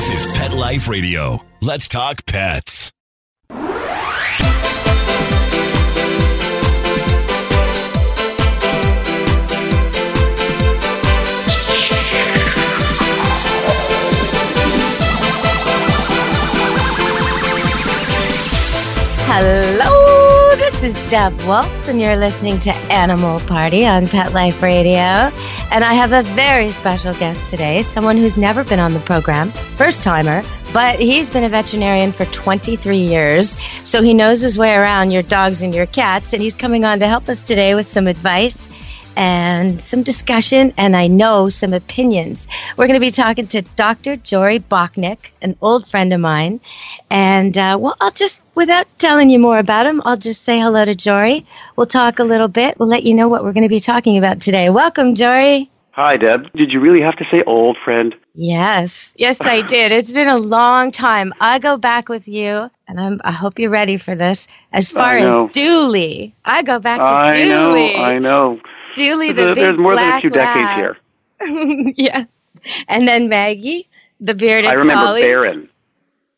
This is Pet Life Radio. Let's talk pets. Hello, this is Deb Wolf, and you're listening to Animal Party on Pet Life Radio. And I have a very special guest today, someone who's never been on the program, first timer, but he's been a veterinarian for 23 years, so he knows his way around your dogs and your cats, and he's coming on to help us today with some advice and some discussion, and I know some opinions. We're going to be talking to Dr. Jory Bachnick, an old friend of mine. And, uh, well, I'll just, without telling you more about him, I'll just say hello to Jory. We'll talk a little bit. We'll let you know what we're going to be talking about today. Welcome, Jory. Hi, Deb. Did you really have to say old friend? Yes, yes, I did. It's been a long time. I go back with you, and I'm, I hope you're ready for this. As far as Dooley, I go back to I Dooley. know, I know. Dooley, the There's, big there's more than a few decades lab. here. yeah. And then Maggie, the bearded I remember collie. Baron.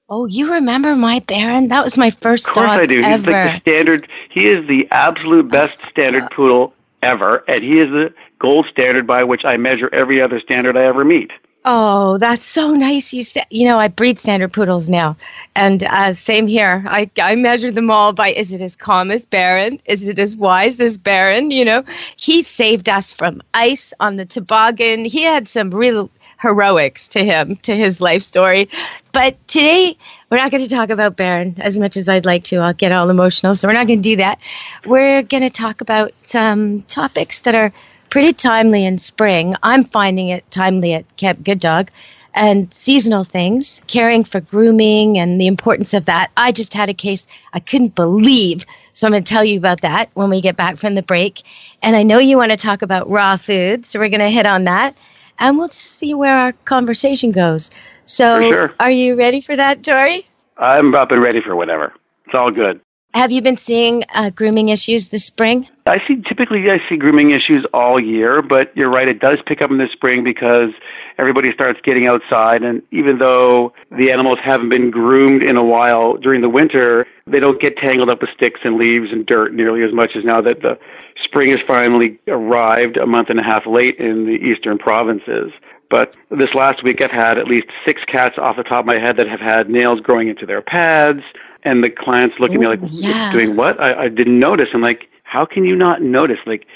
Oh, you remember my Baron? That was my first dog. Of course dog I do. He's like the standard. He is the absolute oh, best standard poodle ever, and he is the gold standard by which I measure every other standard I ever meet. Oh, that's so nice. You said, you know, I breed standard poodles now, and uh, same here. I I measure them all by is it as calm as Baron? Is it as wise as Baron? You know, he saved us from ice on the toboggan. He had some real heroics to him, to his life story. But today we're not going to talk about Baron as much as I'd like to. I'll get all emotional, so we're not going to do that. We're going to talk about some topics that are pretty timely in spring. I'm finding it timely at Camp Good Dog. And seasonal things, caring for grooming and the importance of that. I just had a case I couldn't believe. So I'm going to tell you about that when we get back from the break. And I know you want to talk about raw food. So we're going to hit on that. And we'll just see where our conversation goes. So sure. are you ready for that, Jory? I'm up and ready for whatever. It's all good. Have you been seeing uh, grooming issues this spring? I see typically I see grooming issues all year, but you're right, it does pick up in the spring because everybody starts getting outside and even though the animals haven't been groomed in a while during the winter, they don't get tangled up with sticks and leaves and dirt nearly as much as now that the spring has finally arrived a month and a half late in the eastern provinces. But this last week I've had at least six cats off the top of my head that have had nails growing into their pads and the clients look at me like Ooh, yeah. doing what? I, I didn't notice. I'm like, how can you not notice? Like,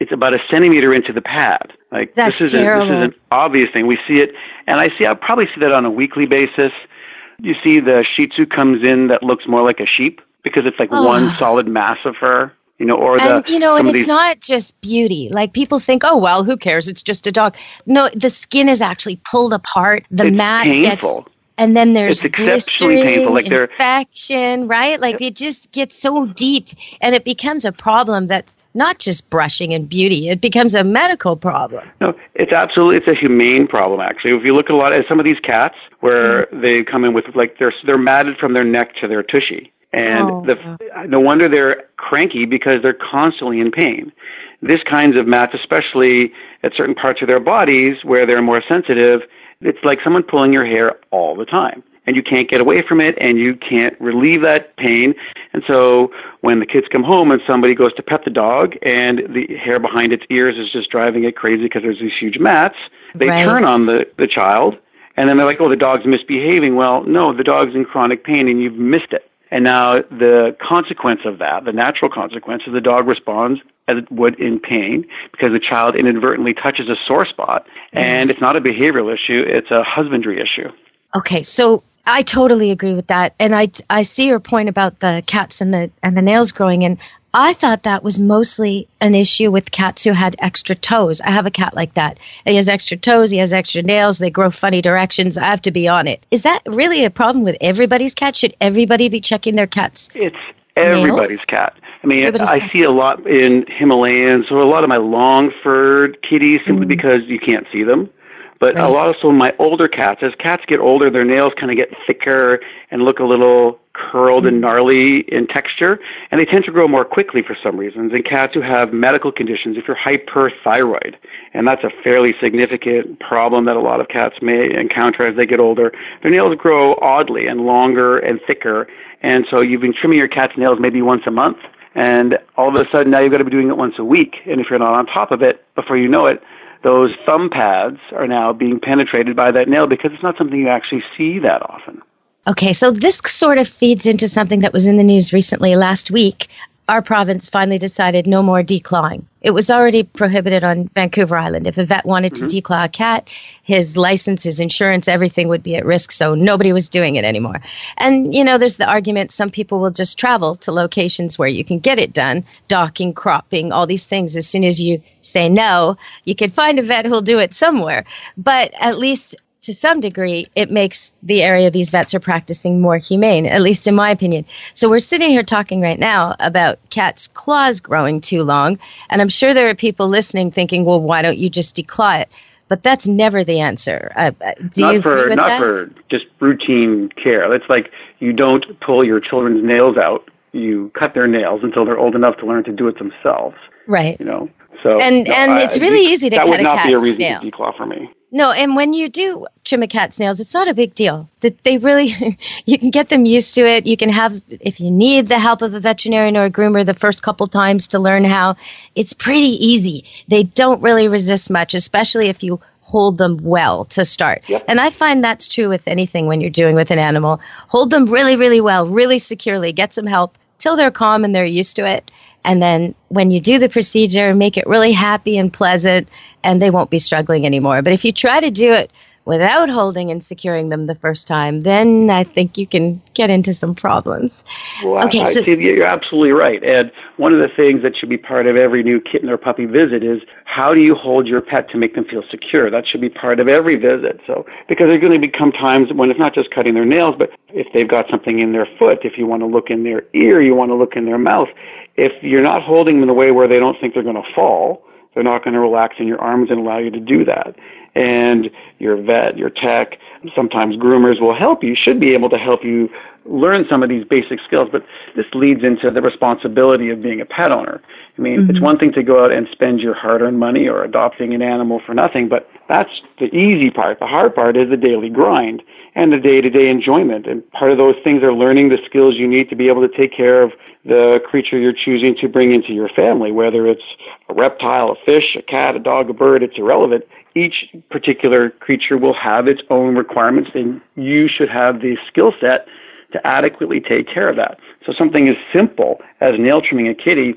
it's about a centimeter into the pad. Like That's this is this is an obvious thing. We see it, and I see. I probably see that on a weekly basis. You see the Shih Tzu comes in that looks more like a sheep because it's like Oh. one solid mass of fur. You know, or the you know, and it's these, not just beauty. Like people think, oh well, who cares? It's just a dog. No, the skin is actually pulled apart. The It's mat painful. gets, and then there's It's exceptionally painful, like infection, right? Like it just gets so deep, and it becomes a problem that's not just brushing and beauty. It becomes a medical problem. No, it's absolutely it's a humane problem actually. If you look at a lot of some of these cats where Mm-hmm. they come in with like they're they're matted from their neck to their tushy, and Oh. the no wonder they're cranky because they're constantly in pain. This kinds of mats, especially at certain parts of their bodies where they're more sensitive, it's like someone pulling your hair all the time. And you can't get away from it and you can't relieve that pain. And so when the kids come home and somebody goes to pet the dog and the hair behind its ears is just driving it crazy because there's these huge mats, they Right. turn on the, the child and then they're like, oh, the dog's misbehaving. Well, no, the dog's in chronic pain and you've missed it. And now the consequence of that, the natural consequence, is the dog responds as it would in pain because the child inadvertently touches a sore spot. Mm-hmm. And it's not a behavioral issue, it's a husbandry issue. Okay, so I totally agree with that, and I I see your point about the cats and the and the nails growing, and I thought that was mostly an issue with cats who had extra toes. I have a cat like that. He has extra toes, he has extra nails, they grow funny directions. I have to be on it. Is that really a problem with everybody's cat? Should everybody be checking their cats? It's everybody's cat. I mean, Everybody's I cat. see a lot in Himalayans or a lot of my long furred kitties simply because you can't see them. But a Mm. Lot of some of my older cats, as cats get older, their nails kind of get thicker and look a little curled and gnarly in texture, and they tend to grow more quickly for some reasons. In cats who have medical conditions, if you're hyperthyroid, and that's a fairly significant problem that a lot of cats may encounter as they get older, their nails grow oddly and longer and thicker. And so you've been trimming your cat's nails maybe once a month, and all of a sudden now you've got to be doing it once a week. And if you're not on top of it, before you know it, those thumb pads are now being penetrated by that nail because it's not something you actually see that often. Okay, so this sort of feeds into something that was in the news recently last week. Our province finally decided no more declawing. It was already prohibited on Vancouver Island. If a vet wanted mm-hmm. to declaw a cat, his license, his insurance, everything would be at risk. So nobody was doing it anymore. And, you know, there's the argument some people will just travel to locations where you can get it done docking, cropping, all these things. As soon as you say no, you can find a vet who'll do it somewhere. But at least to some degree, it makes the area these vets are practicing more humane, at least in my opinion. So we're sitting here talking right now about cats' claws growing too long, and I'm sure there are people listening thinking, well, why don't you just declaw it? But that's never the answer. Uh, uh not for not that? for just routine care. It's like you don't pull your children's nails out. You cut their nails until they're old enough to learn to do it themselves. Right. You know. So and no, and it's really easy to cut a cat's nails. That would not be a reason nails. to declaw for me. No, and when you do trim a cat's nails, it's not a big deal. They really, you can get them used to it. You can have, if you need the help of a veterinarian or a groomer the first couple times to learn how, it's pretty easy. They don't really resist much, especially if you hold them well to start. Yep. And I find that's true with anything when you're doing with an animal. Hold them really, really well, really securely, get some help till they're calm and they're used to it. And then when you do the procedure, make it really happy and pleasant, and they won't be struggling anymore. But if you try to do it without holding and securing them the first time, then I think you can get into some problems. Well, okay, I, so see, you're absolutely right. And one of the things that should be part of every new kitten or puppy visit is how do you hold your pet to make them feel secure? That should be part of every visit. So, because there's going to become times when it's not just cutting their nails, but if they've got something in their foot, if you want to look in their ear, you want to look in their mouth. If you're not holding them in a way where they don't think they're going to fall, they're not going to relax in your arms and allow you to do that. And your vet, your tech, sometimes groomers will help you, should be able to help you learn some of these basic skills. But this leads into the responsibility of being a pet owner. I mean, mm-hmm. it's one thing to go out and spend your hard earned money or adopting an animal for nothing, but that's the easy part. The hard part is the daily grind and the day to day enjoyment. And part of those things are learning the skills you need to be able to take care of the creature you're choosing to bring into your family, whether it's a reptile, a fish, a cat, a dog, a bird, it's irrelevant. Each particular creature will have its own requirements, and you should have the skill set to adequately take care of that. So something as simple as nail trimming a kitty,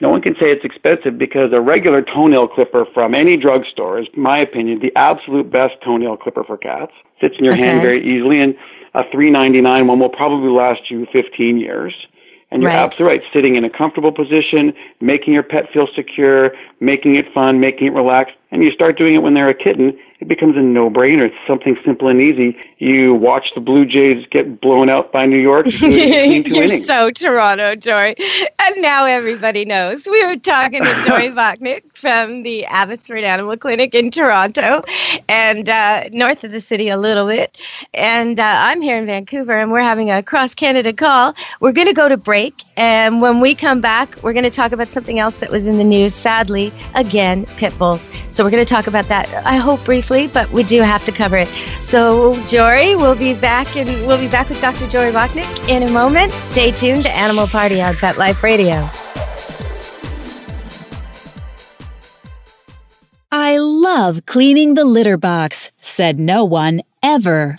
no one can say it's expensive because a regular toenail clipper from any drugstore is, in my opinion, the absolute best toenail clipper for cats. Fits in your okay. hand very easily, and a $3.99 one will probably last you 15 years. And you're right. absolutely right. Sitting in a comfortable position, making your pet feel secure, making it fun, making it relaxed, and you start doing it when they're a kitten, it becomes a no-brainer. It's something simple and easy. You watch the Blue Jays get blown out by New York. You're innings. so Toronto, Jory. And now everybody knows. We were talking to Jory Bachnick from the Abbotsford Animal Clinic in Toronto and uh, north of the city a little bit. And uh, I'm here in Vancouver and we're having a cross-Canada call. We're going to go to break. And when we come back, we're going to talk about something else that was in the news, sadly, again, pit bulls. So we're going to talk about that, I hope, briefly, but we do have to cover it. So, Jory, we'll be back and we'll be back with Dr. Jory Bachnick in a moment. Stay tuned to Animal Party on Pet Life Radio. I love cleaning the litter box, said no one ever.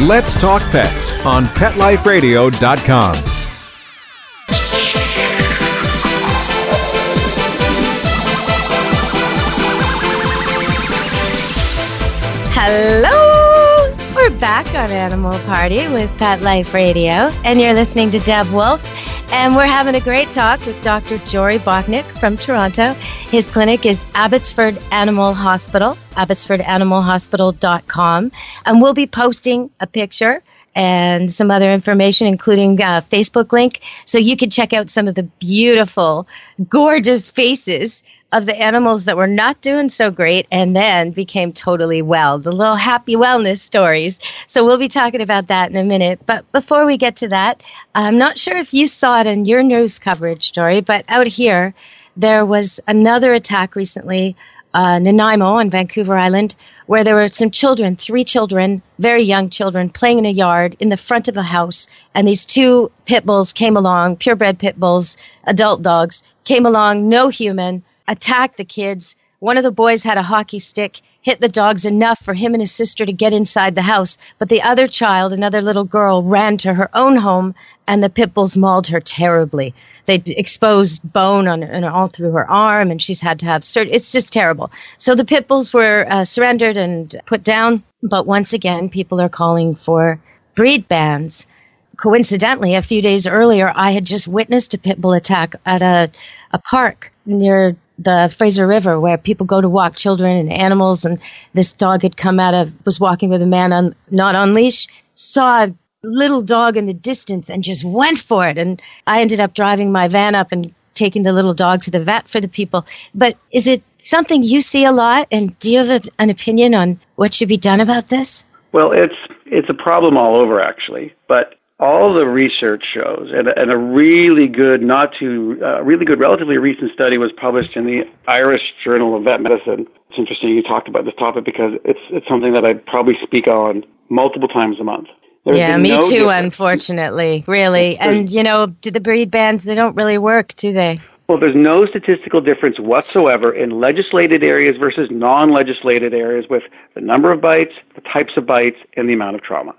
Let's Talk Pets on PetLifeRadio.com. Hello! We're back on Animal Party with Pet Life Radio, and you're listening to Deb Wolf And we're having a great talk with Dr. Jory Bachnick from Toronto. His clinic is Abbotsford Animal Hospital, abbotsfordanimalhospital.com. And we'll be posting a picture and some other information, including a Facebook link. So you can check out some of the beautiful, gorgeous faces of the animals that were not doing so great and then became totally well, the little happy wellness stories. So we'll be talking about that in a minute. But before we get to that, I'm not sure if you saw it in your news coverage story, but out here, there was another attack recently uh, Nanaimo on Vancouver Island, where there were some children, three children, very young children, playing in a yard in the front of a house. And these two pit bulls came along, purebred pit bulls, adult dogs, came along, no human, attacked the kids. One of the boys had a hockey stick, hit the dogs enough for him and his sister to get inside the house. But the other child, another little girl, ran to her own home, and the pit bulls mauled her terribly. They exposed bone on, on all through her arm, and she's had to have surgery. It's just terrible. So the pit bulls were uh, surrendered and put down. But once again, people are calling for breed bans coincidentally, a few days earlier, I had just witnessed a pit bull attack at a, a park near the Fraser River where people go to walk children and animals. And this dog had come out of, was walking with a man on, not on leash, saw a little dog in the distance and just went for it. And I ended up driving my van up and taking the little dog to the vet for the people. But is it something you see a lot? And do you have an opinion on what should be done about this? Well, it's it's a problem all over actually, but all the research shows, and, and a really good, not too, uh, really good, relatively recent study was published in the Irish Journal of Vet Medicine. It's interesting you talked about this topic because it's it's something that I probably speak on multiple times a month. There's yeah, me no too, difference. unfortunately, really. And you know, the breed bans they don't really work, do they? Well, there's no statistical difference whatsoever in legislated areas versus non-legislated areas with the number of bites, the types of bites, and the amount of trauma.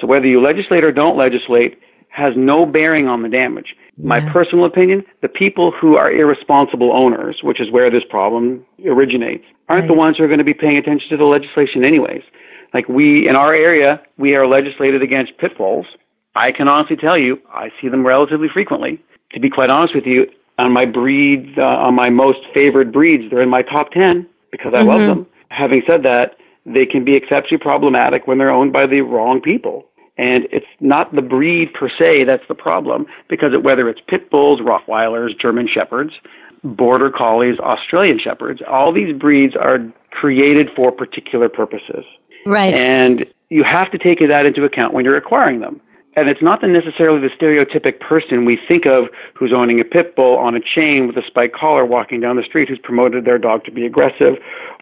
So whether you legislate or don't legislate has no bearing on the damage. Yeah. My personal opinion, the people who are irresponsible owners, which is where this problem originates, aren't right. the ones who are going to be paying attention to the legislation anyways. Like we, in our area, we are legislated against pit bulls. I can honestly tell you, I see them relatively frequently. To be quite honest with you, on my breed, uh, on my most favored breeds, they're in my top 10 because I mm-hmm. love them. Having said that, they can be exceptionally problematic when they're owned by the wrong people. And it's not the breed per se that's the problem, because it, whether it's pit bulls, Rottweilers, German Shepherds, Border Collies, Australian Shepherds, all these breeds are created for particular purposes. Right. And you have to take that into account when you're acquiring them. And it's not the necessarily the stereotypic person we think of who's owning a pit bull on a chain with a spike collar walking down the street who's promoted their dog to be aggressive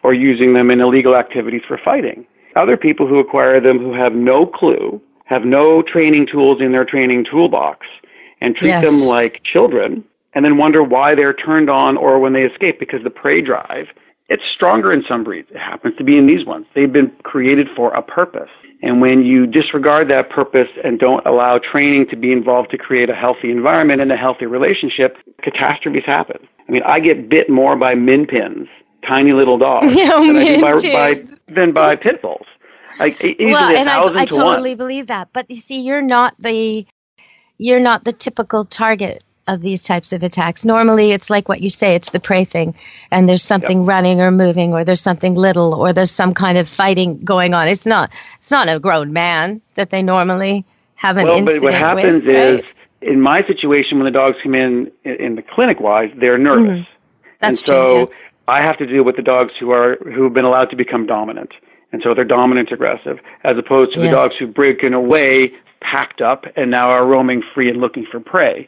or using them in illegal activities for fighting. Other people who acquire them who have no clue have no training tools in their training toolbox and treat yes. them like children and then wonder why they're turned on or when they escape because the prey drive it's stronger in some breeds it happens to be in these ones they've been created for a purpose and when you disregard that purpose and don't allow training to be involved to create a healthy environment and a healthy relationship catastrophes happen i mean i get bit more by min pins tiny little dogs yeah, than, I do by, by, than by pit bulls like well, and I, I to totally one. believe that. But you see, you're not the you're not the typical target of these types of attacks. Normally, it's like what you say, it's the prey thing, and there's something yep. running or moving, or there's something little, or there's some kind of fighting going on. It's not it's not a grown man that they normally have an well, incident but what happens with, is, right? in my situation, when the dogs come in in the clinic wise, they're nervous, mm-hmm. That's and so true, yeah. I have to deal with the dogs who are who have been allowed to become dominant. And so they're dominant aggressive, as opposed to yeah. the dogs who've broken away, packed up, and now are roaming free and looking for prey.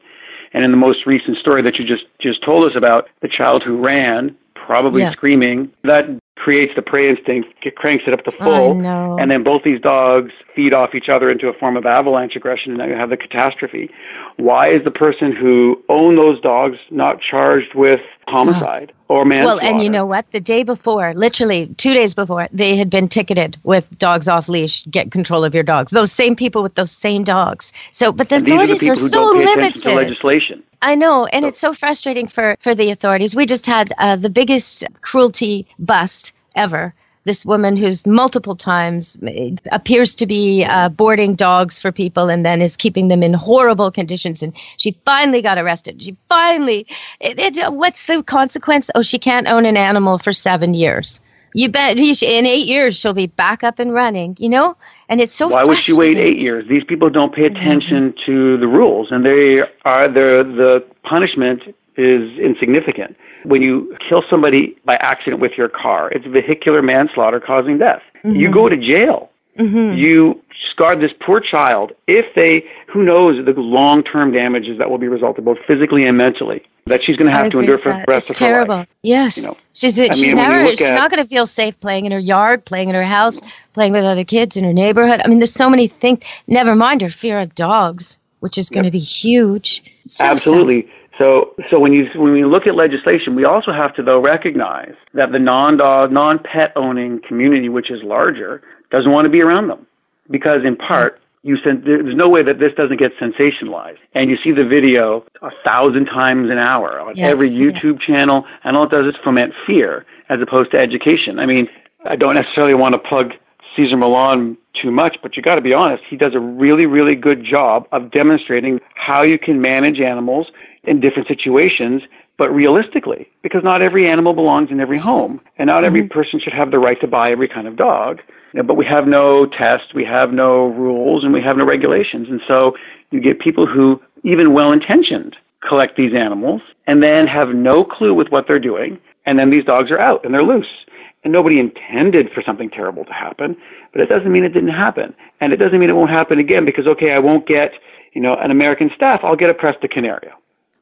And in the most recent story that you just, just told us about, the child who ran, probably yeah. screaming, that creates the prey instinct, it cranks it up to full, oh, and then both these dogs feed off each other into a form of avalanche aggression, and now you have the catastrophe. Why is the person who owned those dogs not charged with homicide or manslaughter? Well, and you know what? The day before, literally two days before, they had been ticketed with dogs off leash. Get control of your dogs. Those same people with those same dogs. So, but the and authorities are, are so limited. legislation. I know, and it's so frustrating for for the authorities. We just had uh, the biggest cruelty bust ever this woman who's multiple times eh, appears to be uh, boarding dogs for people and then is keeping them in horrible conditions. And she finally got arrested. She finally, it, it, what's the consequence? Oh, she can't own an animal for seven years. You bet in eight years she'll be back up and running, you know? And it's so Why would she wait eight years? These people don't pay attention mm-hmm. to the rules and they are the the punishment is insignificant. When you kill somebody by accident with your car, it's vehicular manslaughter causing death. Mm-hmm. You go to jail. Mm-hmm. You scarred this poor child. If they, who knows the long term damages that will be resulted both physically and mentally that she's going to have to endure for the rest it's of terrible. her life. Yes, you know? she's she's mean, never she's at, not going to feel safe playing in her yard, playing in her house, playing with other kids in her neighborhood. I mean, there's so many things. Never mind her fear of dogs, which is going to be huge. So Absolutely. Sad. So, so when you when we look at legislation, we also have to though recognize that the non-dog, non-pet owning community, which is larger, doesn't want to be around them because, in part, you send, there's no way that this doesn't get sensationalized. And you see the video a thousand times an hour on yeah, every YouTube yeah. channel, and all it does is foment fear as opposed to education. I mean, I don't necessarily want to plug Cesar Millan too much, but you got to be honest, he does a really, really good job of demonstrating how you can manage animals in different situations, but realistically, because not every animal belongs in every home, and not every mm-hmm. person should have the right to buy every kind of dog. You know, but we have no tests, we have no rules, and we have no regulations. And so you get people who, even well intentioned, collect these animals and then have no clue with what they're doing. And then these dogs are out and they're loose. And nobody intended for something terrible to happen, but it doesn't mean it didn't happen. And it doesn't mean it won't happen again because, okay, I won't get, you know, an American staff, I'll get a Presa Canario.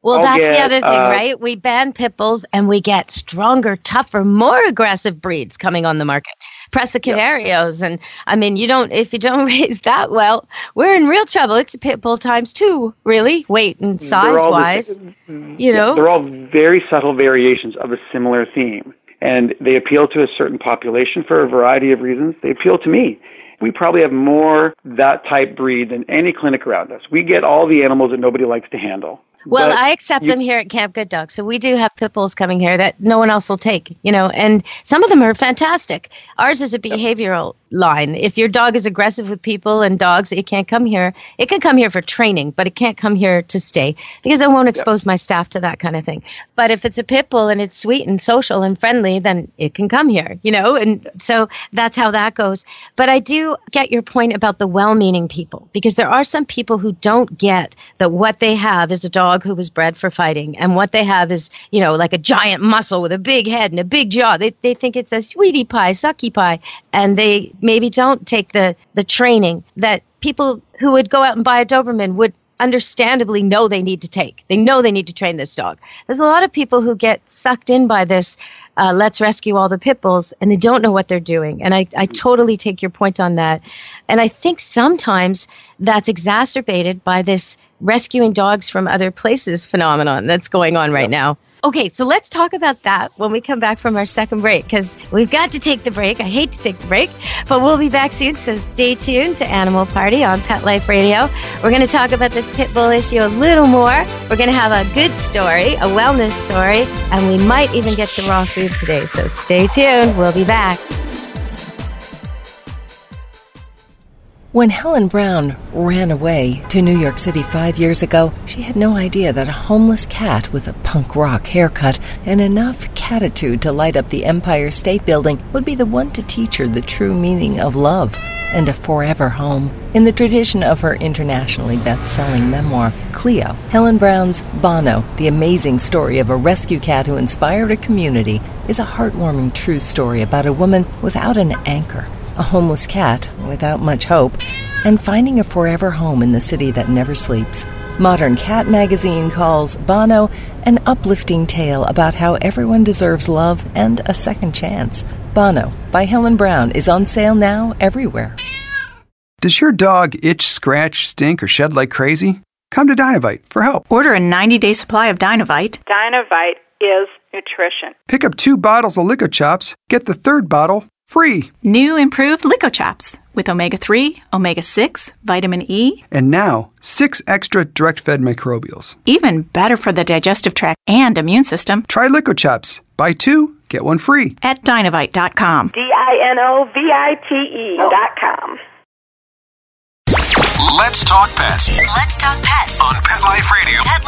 Well, I'll that's get, the other thing, uh, right? We ban pit bulls and we get stronger, tougher, more aggressive breeds coming on the market. Presa Canarios. And I mean, you don't, if you don't raise that well, we're in real trouble. It's a pit bull times two, really, weight and size wise. you know? They're all very subtle variations of a similar theme. And they appeal to a certain population for a variety of reasons. They appeal to me we probably have more that type breed than any clinic around us. We get all the animals that nobody likes to handle. Well, but I accept you, them here at Camp Good Dog. So we do have pit bulls coming here that no one else will take, you know, and some of them are fantastic. Ours is a behavioral line. If your dog is aggressive with people and dogs, it can't come here. It can come here for training, but it can't come here to stay because I won't expose my staff to that kind of thing. But if it's a pit bull and it's sweet and social and friendly, then it can come here, you know, and so that's how that goes. But I do get your point about the well meaning people because there are some people who don't get that what they have is a dog dog who was bred for fighting, and what they have is, you know, like a giant muscle with a big head and a big jaw. They they think it's a sweetie pie, sucky pie, and they maybe don't take the the training that people who would go out and buy a Doberman would understandably know they need to take. They know they need to train this dog. There's a lot of people who get sucked in by this, uh, let's rescue all the pit bulls, and they don't know what they're doing. And I, I totally take your point on that. And I think sometimes that's exacerbated by this rescuing dogs from other places phenomenon that's going on right now. Okay, so let's talk about that when we come back from our second break because we've got to take the break. I hate to take the break, but we'll be back soon. So stay tuned to Animal Party on Pet Life Radio. We're going to talk about this pit bull issue a little more. We're going to have a good story, a wellness story, and we might even get to raw food today. So stay tuned. We'll be back. When Helen Brown ran away to New York City five years ago, she had no idea that a homeless cat with a punk rock haircut and enough catitude to light up the Empire State Building would be the one to teach her the true meaning of love and a forever home. In the tradition of her internationally best selling memoir, Cleo, Helen Brown's Bono, the amazing story of a rescue cat who inspired a community, is a heartwarming true story about a woman without an anchor a homeless cat without much hope, and finding a forever home in the city that never sleeps. Modern Cat magazine calls Bono an uplifting tale about how everyone deserves love and a second chance. Bono by Helen Brown is on sale now everywhere. Does your dog itch, scratch, stink, or shed like crazy? Come to Dinovite for help. Order a 90 day supply of Dinovite. Dinovite is nutrition. Pick up two bottles of LickOChops, get the third bottle free. New improved LickOChops with omega 3, omega 6, vitamin E, and now six extra direct fed microbials. Even better for the digestive tract and immune system. Try LickOChops. Buy two, get one free. At dinovite.com. D I N O V I T E dot com. Let's talk pets Let's talk pets. on Pet Life Radio. Pet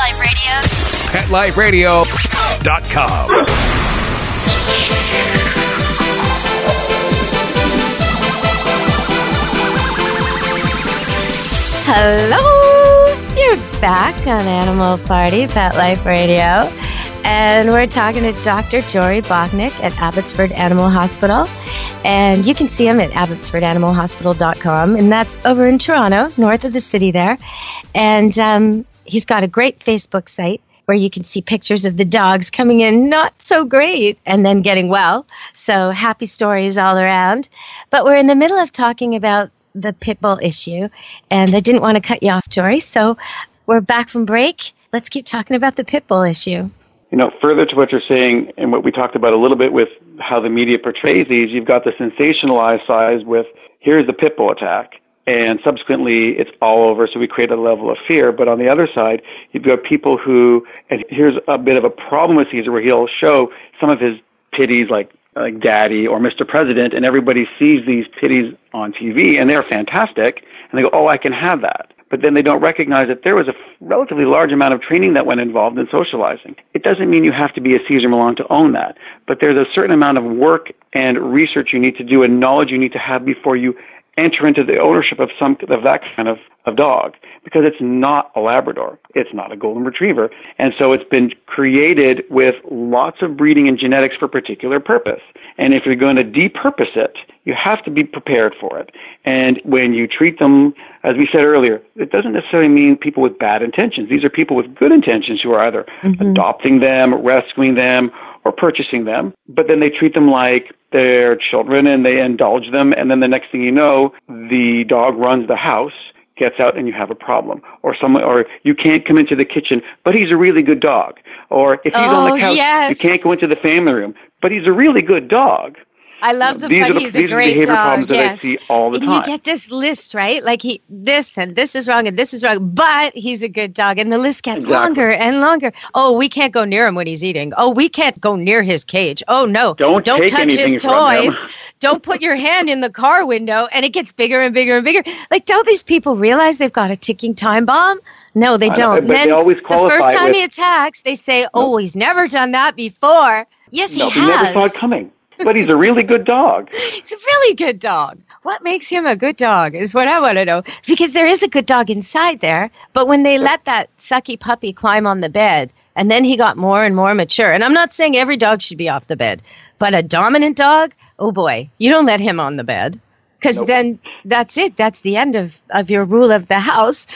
Life Radio. PetLifeRadio.com. Hello! You're back on Animal Party, Pet Life Radio. And we're talking to Dr. Jory Bachnick at Abbotsford Animal Hospital. And you can see him at abbotsfordanimalhospital.com. And that's over in Toronto, north of the city there. And um, he's got a great Facebook site where you can see pictures of the dogs coming in not so great and then getting well. So happy stories all around. But we're in the middle of talking about the pit bull issue, and I didn't want to cut you off, Jory. So we're back from break. Let's keep talking about the pit bull issue. you know, further to what you're saying and what we talked about a little bit with how the media portrays these, you've got the sensationalized side with here's the pit bull attack, and subsequently it's all over, so we create a level of fear. But on the other side, you've got people who, and here's a bit of a problem with Cesar where he'll show some of his pities, like like Daddy or Mr. President, and everybody sees these pitties on TV, and they're fantastic, and they go, oh, I can have that. But then they don't recognize that there was a relatively large amount of training that went involved in socializing. It doesn't mean you have to be a Cesar Millan to own that, but there's a certain amount of work and research you need to do and knowledge you need to have before you enter into the ownership of some of that kind of, of dog because it's not a Labrador. It's not a golden retriever. And so it's been created with lots of breeding and genetics for a particular purpose. And if you're going to depurpose it, you have to be prepared for it. And when you treat them, as we said earlier, it doesn't necessarily mean people with bad intentions. These are people with good intentions who are either mm-hmm. adopting them, rescuing them, or purchasing them, but then they treat them like their children and they indulge them, and then the next thing you know, the dog runs the house, gets out, and you have a problem. Or someone, or you can't come into the kitchen, but he's a really good dog. Or if he's on Oh, the couch, yes. you can't go into the family room, but he's a really good dog. I love the these the, he's a great behavior dog. problems that yes. I see all the and time. you get this list, right? Like he this and this is wrong and this is wrong, but he's a good dog, and the list gets Exactly. longer and longer. Oh, we can't go near him when he's eating. Oh, we can't go near his cage. Oh no, Don't take touch his toys. don't put your hand in the car window, and it gets bigger and bigger and bigger. Like, don't these people realize they've got a ticking time bomb? No, they don't. then they always the first time with- he attacks, they say, "Oh, he's never done that before." Yes, no, he he has. never saw it coming. But he's a really good dog. He's a really good dog. What makes him a good dog is what I want to know. Because there is a good dog inside there, but when they let that sucky puppy climb on the bed, and then he got more and more mature. And I'm not saying every dog should be off the bed, but a dominant dog, oh boy, you don't let him on the bed. Because then that's it. That's the end of, of your rule of the house.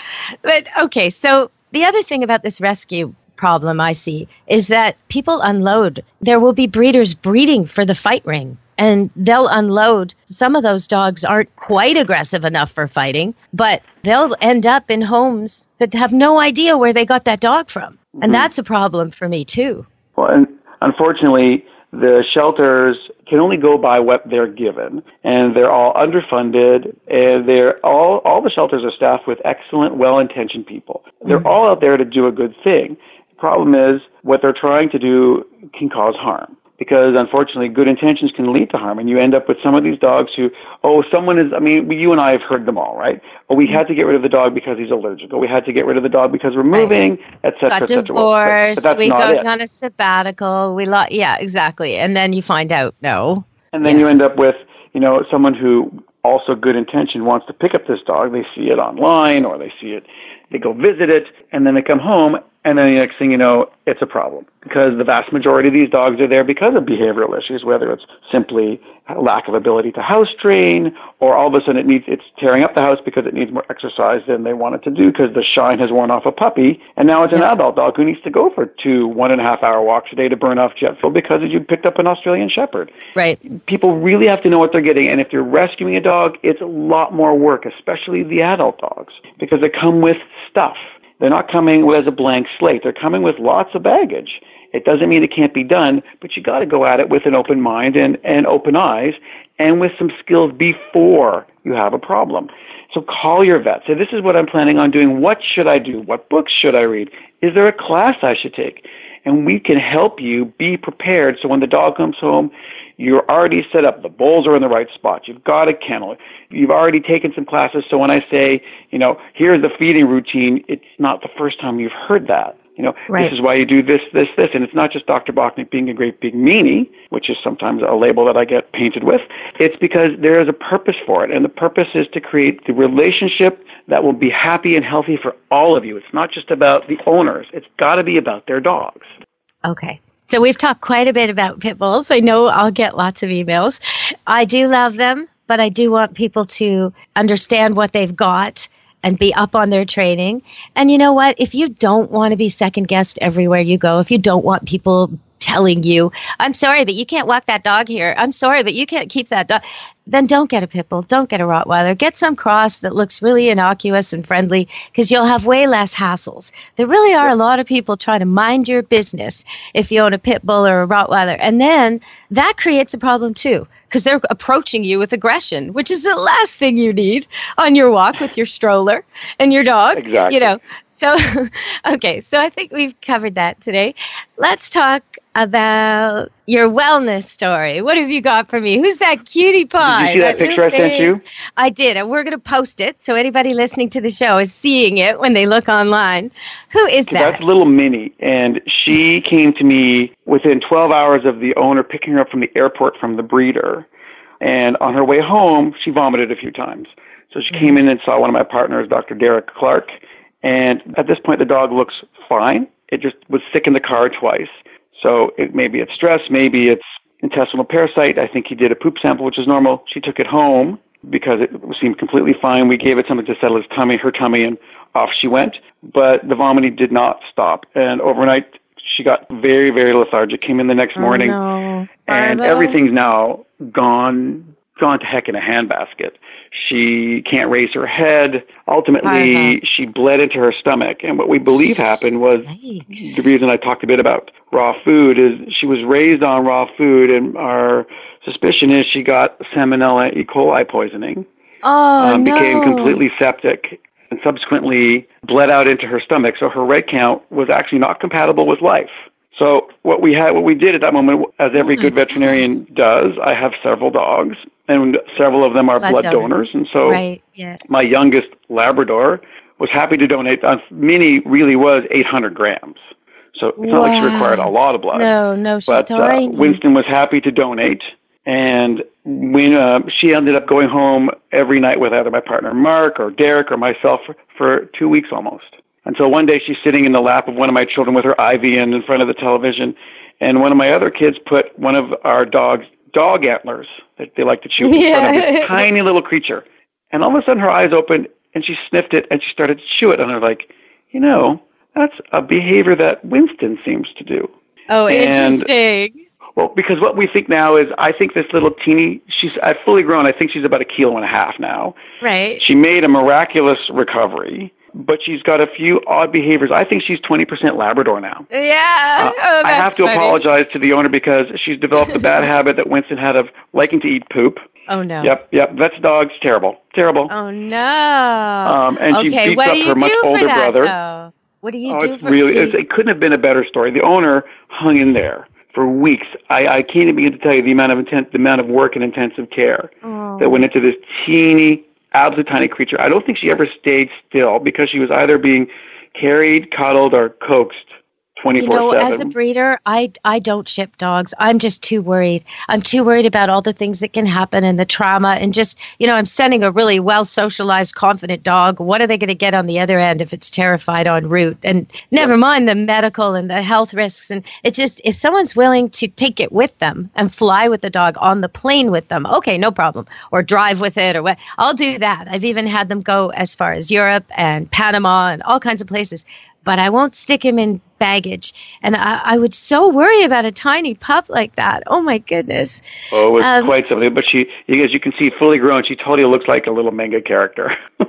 But okay, so the other thing about this rescue problem I see is that people unload. There will be breeders breeding for the fight ring. And they'll unload. Some of those dogs aren't quite aggressive enough for fighting, but they'll end up in homes that have no idea where they got that dog from. And mm-hmm. that's a problem for me, too. Well, and unfortunately, the shelters can only go by what they're given, and they're all underfunded, and they're all all the shelters are staffed with excellent, well-intentioned people. They're mm-hmm. all out there to do a good thing. Problem is what they're trying to do can cause harm. Because unfortunately, good intentions can lead to harm, and you end up with some of these dogs who, oh, someone is. I mean, you and I have heard them all, right? Oh, we had to get rid of the dog because he's allergic. Oh, we had to get rid of the dog because we're moving, et cetera, Got et. Well, but- but we not go it. on a sabbatical. We lo- yeah, exactly. And then you find out no. And then you end up with, you know, someone who also good intention wants to pick up this dog. They see it online or they see it, they go visit it, and then they come home, and then the next thing you know, it's a problem because the vast majority of these dogs are there because of behavioral issues, whether it's simply a lack of ability to house train, or all of a sudden it needs it's tearing up the house because it needs more exercise than they want it to do because the shine has worn off a puppy, and now it's an adult dog who needs to go for two one and a half hour walks a day to burn off jet fuel because you picked up an Australian Shepherd Right. people really have to know what they're getting. And if you're rescuing a dog, it's a lot more work, especially the adult dogs, because they come with stuff. They're not coming as a blank slate. They're coming with lots of baggage. It doesn't mean it can't be done, but you got to go at it with an open mind and, and open eyes and with some skills before you have a problem. So call your vet. Say, this is what I'm planning on doing. What should I do? What books should I read? Is there a class I should take? and we can help you be prepared so when the dog comes home, you're already set up. The bowls are in the right spot. You've got a kennel. You've already taken some classes. So when I say, you know, here's the feeding routine, it's not the first time you've heard that. You know, right. this is why you do this, this, this. And it's not just Dr. Bachnick being a great big meanie, which is sometimes a label that I get painted with. It's because there is a purpose for it. And the purpose is to create the relationship that will be happy and healthy for all of you. It's not just about the owners. It's got to be about their dogs. Okay. So we've talked quite a bit about pit bulls. I know I'll get lots of emails. I do love them, but I do want people to understand what they've got and be up on their training. And you know what? If you don't want to be second guessed everywhere you go, if you don't want people telling you, I'm sorry, but you can't walk that dog here. I'm sorry, but you can't keep that dog. Then don't get a pit bull. Don't get a Rottweiler. Get some cross that looks really innocuous and friendly because you'll have way less hassles. There really are a lot of people trying to mind your business if you own a pit bull or a Rottweiler. And then that creates a problem too because they're approaching you with aggression, which is the last thing you need on your walk with your stroller and your dog. Exactly. You know, so, okay, so I think we've covered that today. Let's talk about your wellness story. What have you got for me? Who's that cutie pie? Did you see that, that picture I sent you? I did, and we're going to post it so anybody listening to the show is seeing it when they look online. Who is that? That's little Minnie, and she came to me within 12 hours of the owner picking her up from the airport from the breeder. And on her way home, she vomited a few times. So she came mm-hmm. in and saw one of my partners, Dr. Derek Clark, and at this point, the dog looks fine. It just was sick in the car twice. So it, maybe it's stress, maybe it's intestinal parasite. I think he did a poop sample, which is normal. She took it home because it seemed completely fine. We gave it something to settle his tummy, her tummy, and off she went. But the vomiting did not stop. And overnight, she got very, very lethargic. Came in the next oh, morning, oh, no. and everything's now gone gone to heck in a handbasket. She can't raise her head. Ultimately, she bled into her stomach. And what we believe happened was Yikes. the reason I talked a bit about raw food is she was raised on raw food, and our suspicion is she got Salmonella E. coli poisoning. Oh, um, no. became completely septic and subsequently bled out into her stomach. So her red count was actually not compatible with life. So what we had, what we did at that moment, as every good veterinarian does, I have several dogs, and several of them are blood, donors. and so right, yeah. my youngest Labrador was happy to donate. Uh, Minnie really was 800 grams, so it's not like she required a lot of blood. No, no, she's but uh. Winston was happy to donate, and when uh, she ended up going home every night with either my partner Mark or Derek or myself for, for two weeks almost. Until one day she's sitting in the lap of one of my children with her IV in in front of the television, and one of my other kids put one of our dog's dog antlers that they like to chew in front of this tiny little creature. And all of a sudden her eyes opened and she sniffed it and she started to chew it. And I was like, you know, that's a behavior that Winston seems to do. Oh, And- interesting. Well, because what we think now is, I think this little teeny, she's uh, fully grown. I think she's about a kilo and a half now. Right. She made a miraculous recovery, but she's got a few odd behaviors. I think she's 20% Labrador now. Yeah. Uh, oh, I have to funny. apologize to the owner because she's developed a bad habit that Winston had of liking to eat poop. Oh no. Yep, yep. That's dog's terrible, terrible. Oh no. Um, and she beats up her much older that, brother. Though? What do you oh, do it's for really, it's, it couldn't have been a better story. The owner hung in there for weeks. I, I can't even begin to tell you the amount of intent, the amount of work and intensive care Oh. that went into this teeny, absolute tiny creature. I don't think she ever stayed still because she was either being carried, cuddled, or coaxed twenty You know, as a breeder, I I don't ship dogs. I'm just too worried. I'm too worried about all the things that can happen and the trauma and just, you know, I'm sending a really well socialized, confident dog. What are they going to get on the other end if it's terrified en route? And never mind the medical and the health risks. And it's just if someone's willing to take it with them and fly with the dog on the plane with them, okay, no problem. Or drive with it or what. I'll do that. I've even had them go as far as Europe and Panama and all kinds of places but I won't stick him in baggage. And I, I would so worry about a tiny pup like that. Oh my goodness. Oh, it was Um, quite something. But she, as you can see, fully grown. She totally looks like a little manga character.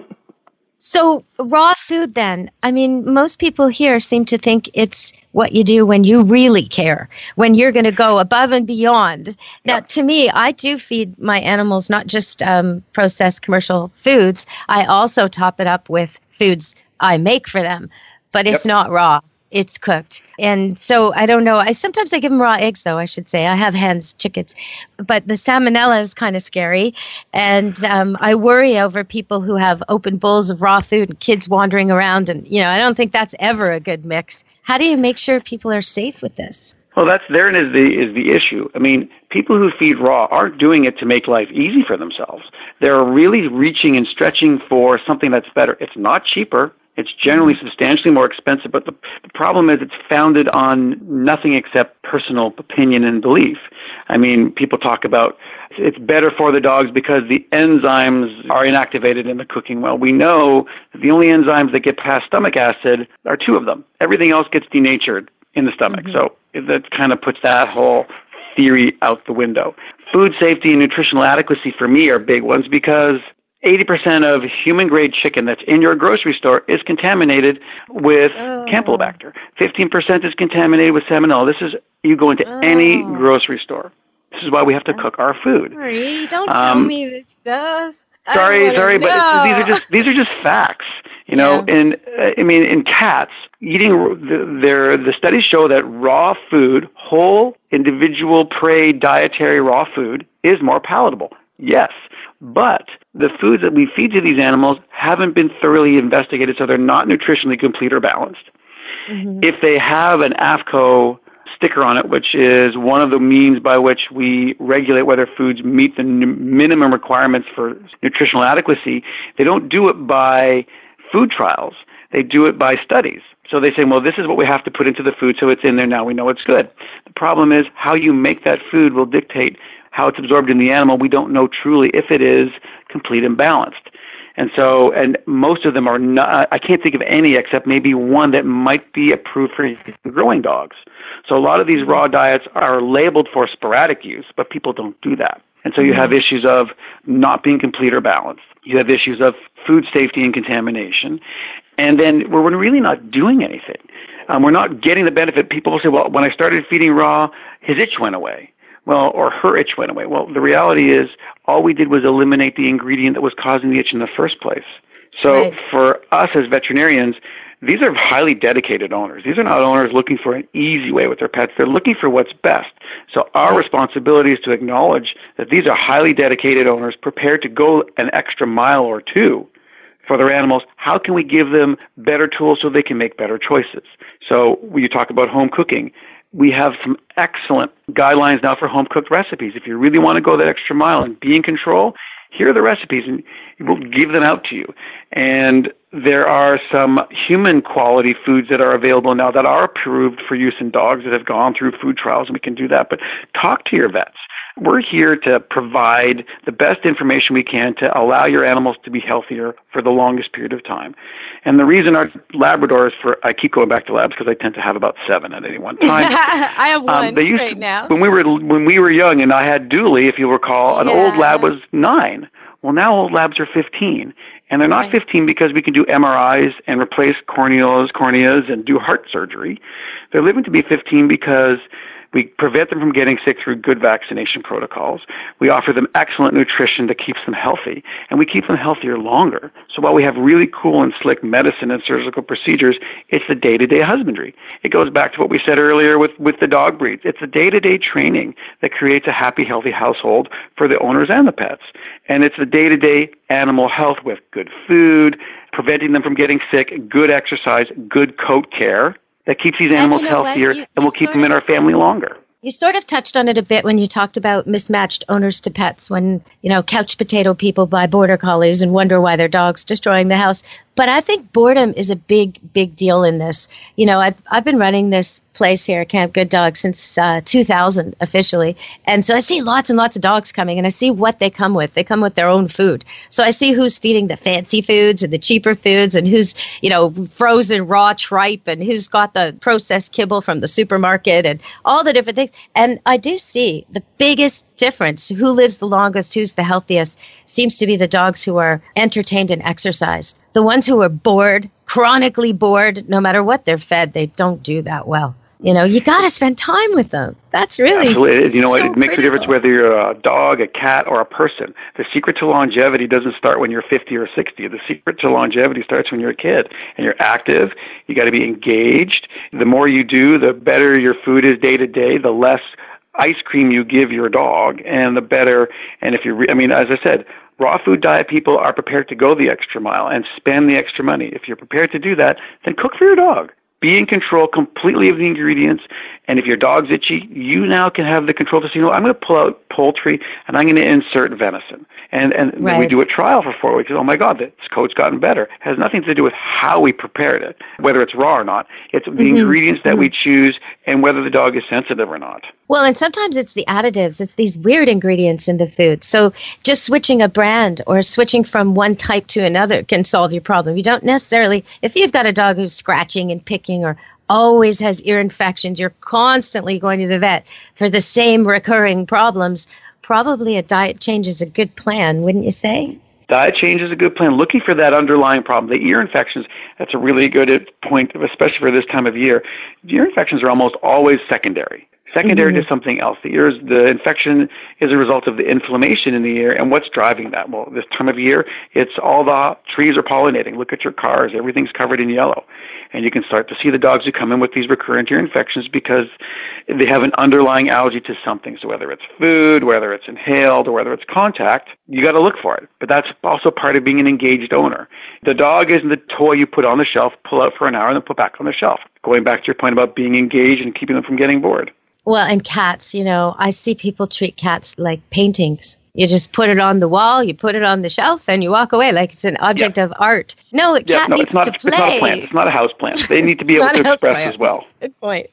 So, raw food then. I mean, most people here seem to think it's what you do when you really care, when you're going to go above and beyond. Now, to me, I do feed my animals not just um, processed commercial foods, I also top it up with foods I make for them, but it's Yep. not raw. it's cooked. And so I don't know. I sometimes I give them raw eggs though. I should say I have hens, chickens, but the salmonella is kind of scary, and um, I worry over people who have open bowls of raw food and kids wandering around. And you know, I don't think that's ever a good mix. How do you make sure people are safe with this? Well, that's therein is the is the issue. I mean, people who feed raw aren't doing it to make life easy for themselves. They're really reaching and stretching for something that's better. It's not cheaper. It's generally substantially more expensive, but the, the problem is it's founded on nothing except personal opinion and belief. I mean, people talk about it's better for the dogs because the enzymes are inactivated in the cooking well. We know that the only enzymes that get past stomach acid are two of them. Everything else gets denatured in the stomach. Mm-hmm. So that kind of puts that whole theory out the window. Food safety and nutritional adequacy for me are big ones because 80% of human grade chicken that's in your grocery store is contaminated with oh. Campylobacter. 15% is contaminated with salmonella. This is, you go into oh. any grocery store. This is why we have to cook our food. Sorry, don't tell um, me this stuff. Sorry, sorry, know. but these are just these are just facts. You know, yeah. and uh, I mean, in cats, eating the, their the studies show that raw food, whole individual prey dietary raw food, is more palatable. Yes, but the foods that we feed to these animals haven't been thoroughly investigated, so they're not nutritionally complete or balanced. Mm-hmm. If they have an AAFCO sticker on it, which is one of the means by which we regulate whether foods meet the n- minimum requirements for nutritional adequacy, they don't do it by food trials. They do it by studies. So they say, well, this is what we have to put into the food, so it's in there now. We know it's good. The problem is how you make that food will dictate how it's absorbed in the animal, we don't know truly if it is complete and balanced. And so, and most of them are not, I can't think of any except maybe one that might be approved for growing dogs. So a lot of these raw diets are labeled for sporadic use, but people don't do that. And so you have mm-hmm. issues of not being complete or balanced. You have issues of food safety and contamination. And then we're really not doing anything. Um, we're not getting the benefit. People will say, well, when I started feeding raw, his itch went away well, or her itch went away. Well, the reality is all we did was eliminate the ingredient that was causing the itch in the first place. So right. for us as veterinarians, these are highly dedicated owners. These are not owners looking for an easy way with their pets. They're looking for what's best. So our responsibility is to acknowledge that these are highly dedicated owners prepared to go an extra mile or two for their animals. How can we give them better tools so they can make better choices? So when you talk about home cooking, we have some excellent guidelines now for home cooked recipes. If you really want to go that extra mile and be in control, here are the recipes and we'll give them out to you. And there are some human quality foods that are available now that are approved for use in dogs that have gone through food trials and we can do that. But talk to your vets. We're here to provide the best information we can to allow your animals to be healthier for the longest period of time. And the reason our Labradors, for I keep going back to labs because I tend to have about seven at any one time. I have um, one um, they used right to, now. When we were when we were young, and I had Dooley, if you recall, an yeah. old lab was nine. Well, now old labs are 15. And they're not right. 15 because we can do MRIs and replace corneas, corneas and do heart surgery. They're living to be 15 because we prevent them from getting sick through good vaccination protocols. We offer them excellent nutrition that keeps them healthy, and we keep them healthier longer. So while we have really cool and slick medicine and surgical procedures, it's the day-to-day husbandry. It goes back to what we said earlier with, with the dog breeds. It's the day-to-day training that creates a happy, healthy household for the owners and the pets. And it's the day-to-day animal health with good food, preventing them from getting sick, good exercise, good coat care, that keeps these animals and you know healthier you, and will keep them in our family longer. You sort of touched on it a bit when you talked about mismatched owners to pets when, you know, couch potato people buy border collies and wonder why their dog's destroying the house. But I think boredom is a big, big deal in this. You know, I've, I've been running this place here, Camp Good Dog, since uh, 2000 officially. And so I see lots and lots of dogs coming and I see what they come with. They come with their own food. So I see who's feeding the fancy foods and the cheaper foods and who's, you know, frozen raw tripe and who's got the processed kibble from the supermarket and all the different things. And I do see the biggest difference who lives the longest, who's the healthiest, seems to be the dogs who are entertained and exercised. The ones who are bored, chronically bored, no matter what they're fed, they don't do that well. You know, you got to spend time with them. That's really Absolutely. You know, so it makes critical. a difference whether you're a dog, a cat, or a person. The secret to longevity doesn't start when you're 50 or 60. The secret to longevity starts when you're a kid and you're active. You got to be engaged. The more you do, the better your food is day to day. The less ice cream you give your dog, and the better. And if you, re- I mean, as I said, raw food diet people are prepared to go the extra mile and spend the extra money. If you're prepared to do that, then cook for your dog. Be in control completely of the ingredients. And if your dog's itchy, you now can have the control to say, you know, I'm going to pull out poultry and I'm going to insert venison. And and then we do a trial for four weeks. Oh my God, this coat's gotten better. It has nothing to do with how we prepared it, whether it's raw or not. It's the Mhm. ingredients that we choose and whether the dog is sensitive or not. Well, and sometimes it's the additives, it's these weird ingredients in the food. So just switching a brand or switching from one type to another can solve your problem. You don't necessarily, if you've got a dog who's scratching and picking or always has ear infections, you're constantly going to the vet for the same recurring problems. Probably a diet change is a good plan, wouldn't you say? Diet change is a good plan. Looking for that underlying problem, the ear infections, that's a really good point, especially for this time of year. Ear infections are almost always secondary. Secondary Mhm. to something else. The ears, the infection is a result of the inflammation in the ear, and what's driving that? Well, this time of year, it's all the trees are pollinating. Look at your cars; everything's covered in yellow, and you can start to see the dogs who come in with these recurrent ear infections because they have an underlying allergy to something. So whether it's food, whether it's inhaled, or whether it's contact, you got to look for it. But that's also part of being an engaged owner. The dog isn't the toy you put on the shelf, pull out for an hour, and then put back on the shelf. Going back to your point about being engaged and keeping them from getting bored. Well, and cats, you know, I see people treat cats like paintings. You just put it on the wall, you put it on the shelf, and you walk away like it's an object of art. No, a Yeah, cat no, needs it's not. to It's not a play. plant. It's not a house plant. They need to be able to express plant. as well. Good point.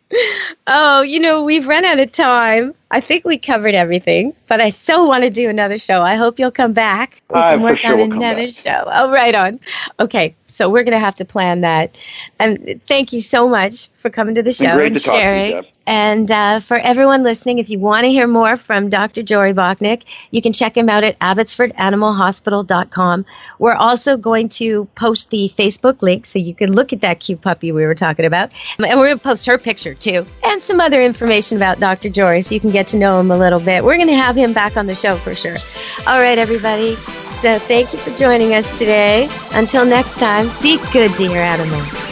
Oh, you know, we've run out of time. I think we covered everything, but I so want to do another show. I hope you'll come back. We I can for work sure on come another show. Oh, right on. Okay, so we're going to have to plan that. And thank you so much for coming to the show and to talk to you, sharing. And uh, for everyone listening, if you want to hear more from Dr. Jory Bachnick, you can check him out at abbotsfordanimalhospital.com. We're also going to post the Facebook link so you can look at that cute puppy we were talking about. And we're going to post her picture too and some other information about Dr. Jory so you can get to know him a little bit. We're going to have him back on the show for sure. All right, everybody. So thank you for joining us today. Until next time, be good to your animals.